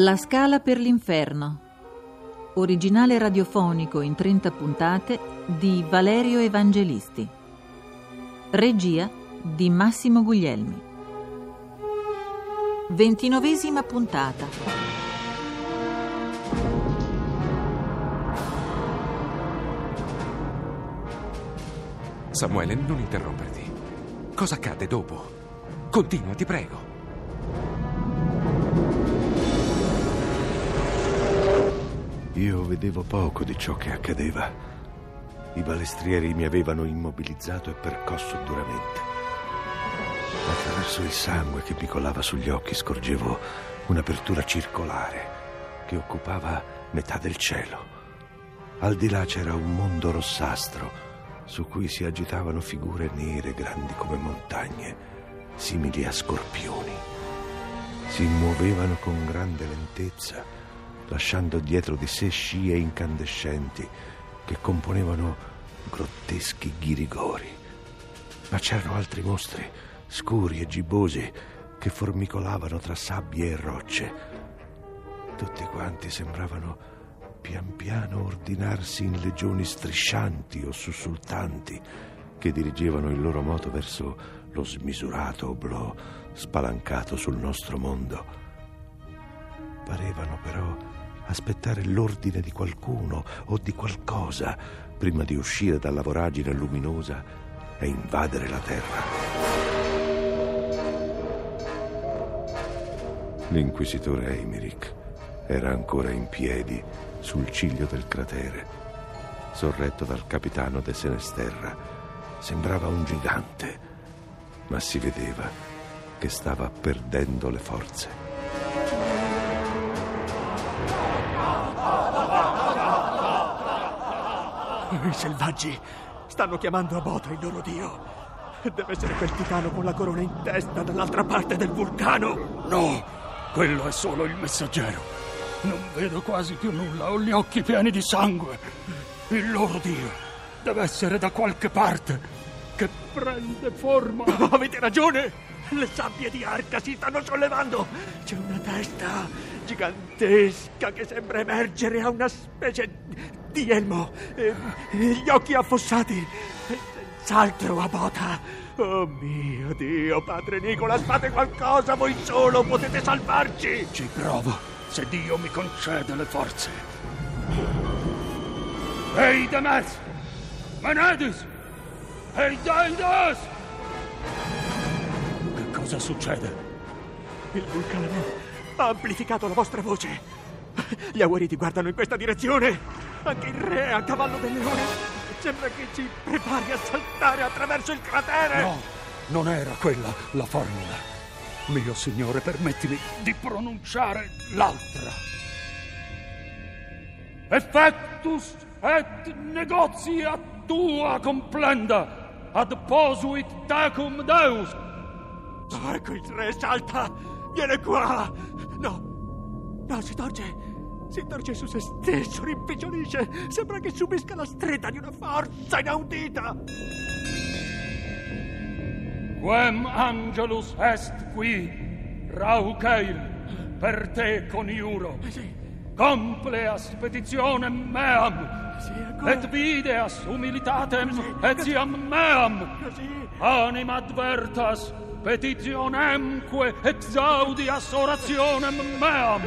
La scala per l'inferno. Originale radiofonico in 30 puntate di Valerio Evangelisti. Regia di Massimo Guglielmi. Ventinovesima puntata. Samuele, non interromperti. Cosa accade dopo? Continua, ti prego. Io vedevo poco di ciò che accadeva. I balestrieri mi avevano immobilizzato e percosso duramente. Attraverso il sangue che mi colava sugli occhi scorgevo un'apertura circolare che occupava metà del cielo. Al di là c'era un mondo rossastro su cui si agitavano figure nere grandi come montagne, simili a scorpioni. Si muovevano con grande lentezza, lasciando dietro di sé scie incandescenti che componevano grotteschi ghirigori. Ma c'erano altri mostri, scuri e gibbosi, che formicolavano tra sabbie e rocce. Tutti quanti sembravano pian piano ordinarsi in legioni striscianti o sussultanti che dirigevano il loro moto verso lo smisurato oblò spalancato sul nostro mondo. Parevano però aspettare l'ordine di qualcuno o di qualcosa prima di uscire dalla voragine luminosa e invadere la terra. L'inquisitore Emmerich era ancora in piedi sul ciglio del cratere, sorretto dal capitano de Senesterra. Sembrava un gigante, ma si vedeva che stava perdendo le forze. I selvaggi stanno chiamando a Bota il loro dio. Deve essere quel titano con la corona in testa dall'altra parte del vulcano. No, quello è solo il messaggero. Non vedo quasi più nulla, ho gli occhi pieni di sangue. Il loro dio deve essere da qualche parte, che prende forma. Oh, avete ragione! Le sabbie di arca si stanno sollevando. C'è una testa gigantesca che sembra emergere a una specie di elmo. E, gli occhi affossati. Senz'altro a bota. Oh mio Dio, padre Nicola, fate qualcosa, voi solo potete salvarci. Ci provo, se Dio mi concede le forze. Ehi, Demes! Menedis! Ehi, Daidas! Che cosa succede? Il vulcano ha amplificato la vostra voce. Gli agueriti guardano in questa direzione. Anche il re a cavallo del leone. Sembra che ci prepari a saltare attraverso il cratere. No, non era quella la formula. Mio signore, permettimi di pronunciare l'altra. Effectus et negotia tua complenda ad posuit tecum Deus. Oh, ecco il re salta. Viene qua. No, no, si torce. Si torce su se stesso, rimpicciolisce. Sembra che subisca la stretta di una forza inaudita. Quem angelus est qui, Raucheil, per te coniuro. Eh sì, Compleas petitionem meam, sì, ancora. et videas humilitatem Così, etiam meam. Così. Anima advertas petitionemque exaudias orationem meam.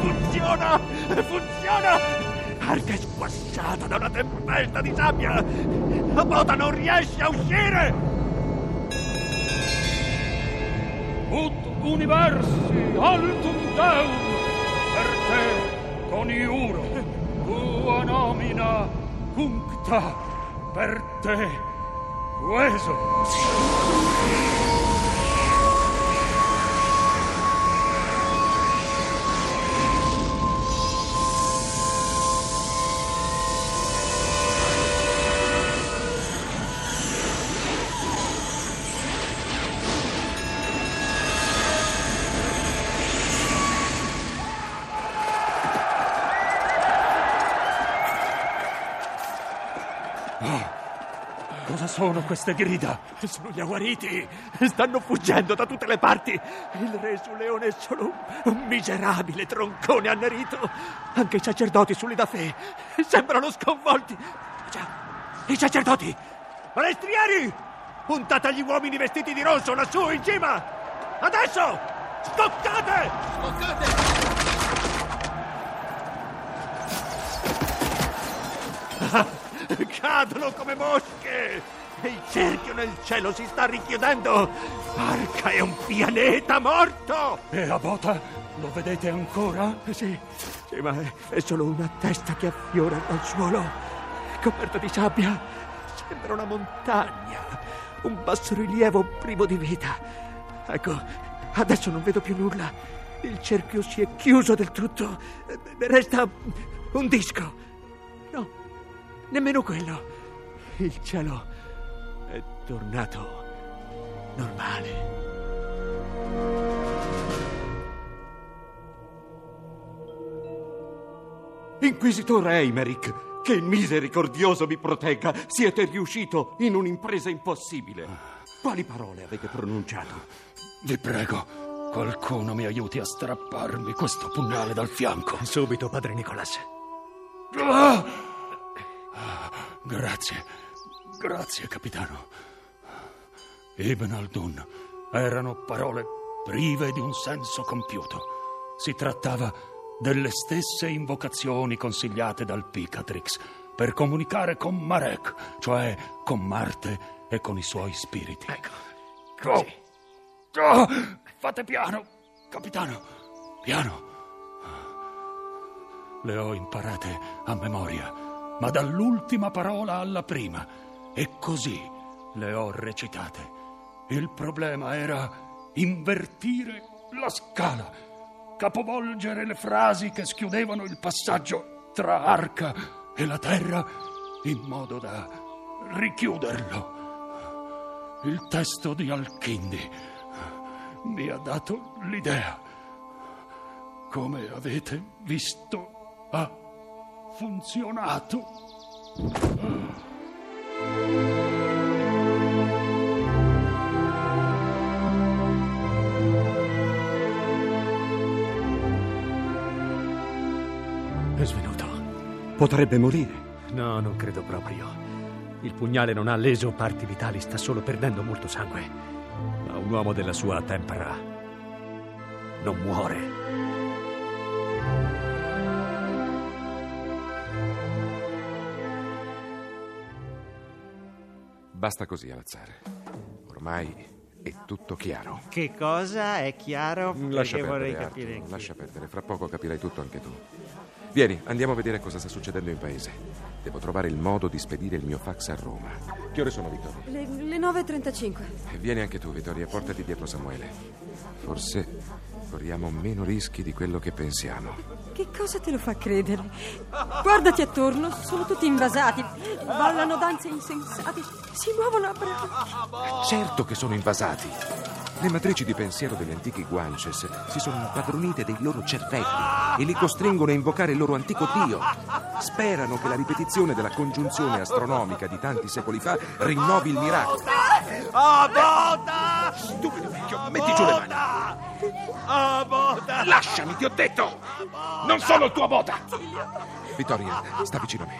Funziona! Funziona! Arca è squassata da una tempesta di sabbia! La bota non riesce a uscire! Ut universi altum Deum per te coniuro tua nomina cuncta per te 为什么？啊！Queso sono queste grida? Sono gli aguariti. Stanno fuggendo da tutte le parti. Il re sul leone è solo un, un miserabile troncone annerito. Anche i sacerdoti sulle da fe sembrano sconvolti. Già, i sacerdoti! Balestrieri! Puntate agli uomini vestiti di rosso lassù in cima! Adesso! Scoccate! Scoccate! Cadono come mosche! E il cerchio nel cielo si sta richiudendo! Arca è un pianeta morto! E a bota? Lo vedete ancora? Sì, sì, ma è, è solo una testa che affiora dal suolo, coperta di sabbia. Sembra una montagna, un bassorilievo privo di vita. Ecco, adesso non vedo più nulla. Il cerchio si è chiuso del tutto. Resta un disco. No, nemmeno quello. Il cielo è tornato normale. Inquisitore Eimerick, che il misericordioso mi protegga, siete riuscito in un'impresa impossibile. Quali parole avete pronunciato? Vi prego, qualcuno mi aiuti a strapparmi questo pugnale dal fianco. Subito, padre Nicolas. Ah! Grazie, grazie, capitano. Ibn Aldun erano parole prive di un senso compiuto. Si trattava delle stesse invocazioni consigliate dal Picatrix per comunicare con Marek, cioè con Marte e con i suoi spiriti. Ecco, Oh, oh, fate piano, capitano, piano. Le ho imparate a memoria, ma dall'ultima parola alla prima, e così le ho recitate. Il problema era invertire la scala, capovolgere le frasi che schiudevano il passaggio tra Arca e la Terra in modo da richiuderlo. Il testo di Alchindi mi ha dato l'idea. Come avete visto, ha funzionato. È svenuto. Potrebbe morire. No, non credo proprio. Il pugnale non ha leso parti vitali, sta solo perdendo molto sangue. Ma un uomo della sua tempera non muore. Basta così, Alazzare. Ormai è tutto chiaro. Che cosa è chiaro? Lascia Perché vorrei perdere, capire. Arthur, lascia perdere. Fra poco capirai tutto anche tu. Vieni, andiamo a vedere cosa sta succedendo in paese. Devo trovare il modo di spedire il mio fax a Roma. Che ore sono, Vittorio? Le, le 9.35. E Vieni anche tu, Vittoria, e portati dietro Samuele. Forse corriamo meno rischi di quello che pensiamo. Che cosa te lo fa credere? Guardati attorno, sono tutti invasati. Ballano danze insensate, si muovono a braccia. Certo che sono invasati. Le matrici di pensiero degli antichi Guances si sono impadronite dei loro cervelli e li costringono a invocare il loro antico dio. Sperano che la ripetizione della congiunzione astronomica di tanti secoli fa rinnovi il miracolo. A boda! Stupido vecchio, metti giù le mani. A boda! Lasciami, ti ho detto! Non sono il tuo bota! Vittoria, sta vicino a me.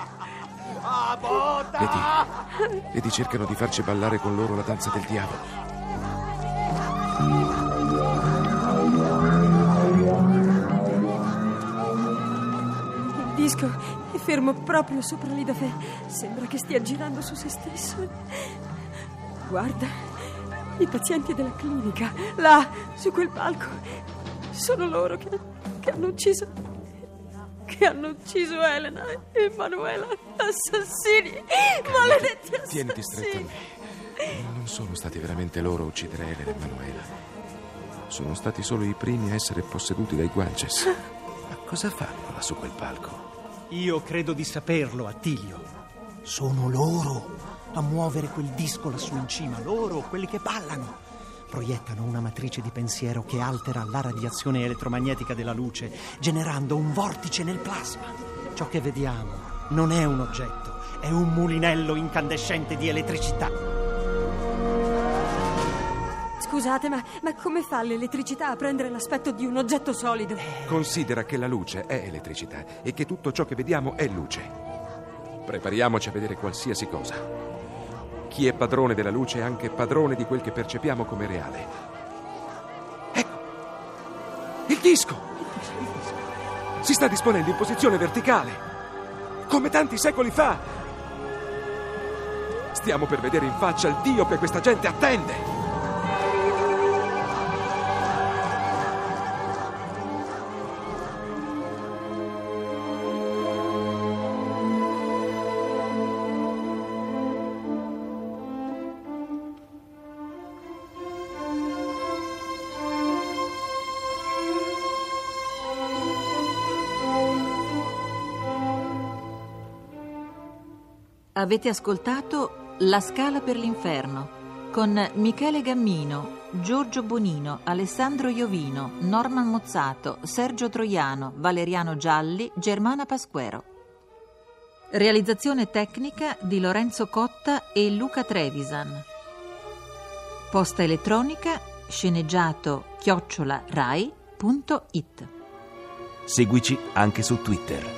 Vedi, vedi, cercano di farci ballare con loro la danza del diavolo. Il disco è fermo proprio sopra l'Idafè. Sembra che stia girando su se stesso. Guarda, i pazienti della clinica, là, su quel palco, sono loro che, che hanno ucciso. Che hanno ucciso Elena e Manuela. Assassini! Maledetti assassini! Tieniti stretto a me. Non sono stati veramente loro a uccidere Elena e Manuela. Sono stati solo i primi a essere posseduti dai Guances. Ma cosa fanno là su quel palco? Io credo di saperlo, Attilio. Sono loro a muovere quel disco lassù in cima. Loro, quelli che ballano. Proiettano una matrice di pensiero che altera la radiazione elettromagnetica della luce, generando un vortice nel plasma. Ciò che vediamo non è un oggetto, è un mulinello incandescente di elettricità. Scusate, ma, ma come fa l'elettricità a prendere l'aspetto di un oggetto solido? Considera che la luce è elettricità e che tutto ciò che vediamo è luce. Prepariamoci a vedere qualsiasi cosa. Chi è padrone della luce è anche padrone di quel che percepiamo come reale. Ecco! Il disco! Si sta disponendo in posizione verticale, come tanti secoli fa. Stiamo per vedere in faccia il Dio che questa gente attende. Avete ascoltato La Scala per l'Inferno con Michele Gammino, Giorgio Bonino, Alessandro Iovino, Norman Mozzato, Sergio Troiano, Valeriano Gialli, Germana Pasquero. Realizzazione tecnica di Lorenzo Cotta e Luca Trevisan. Posta elettronica sceneggiato chiocciola rai.it. Seguici anche su Twitter.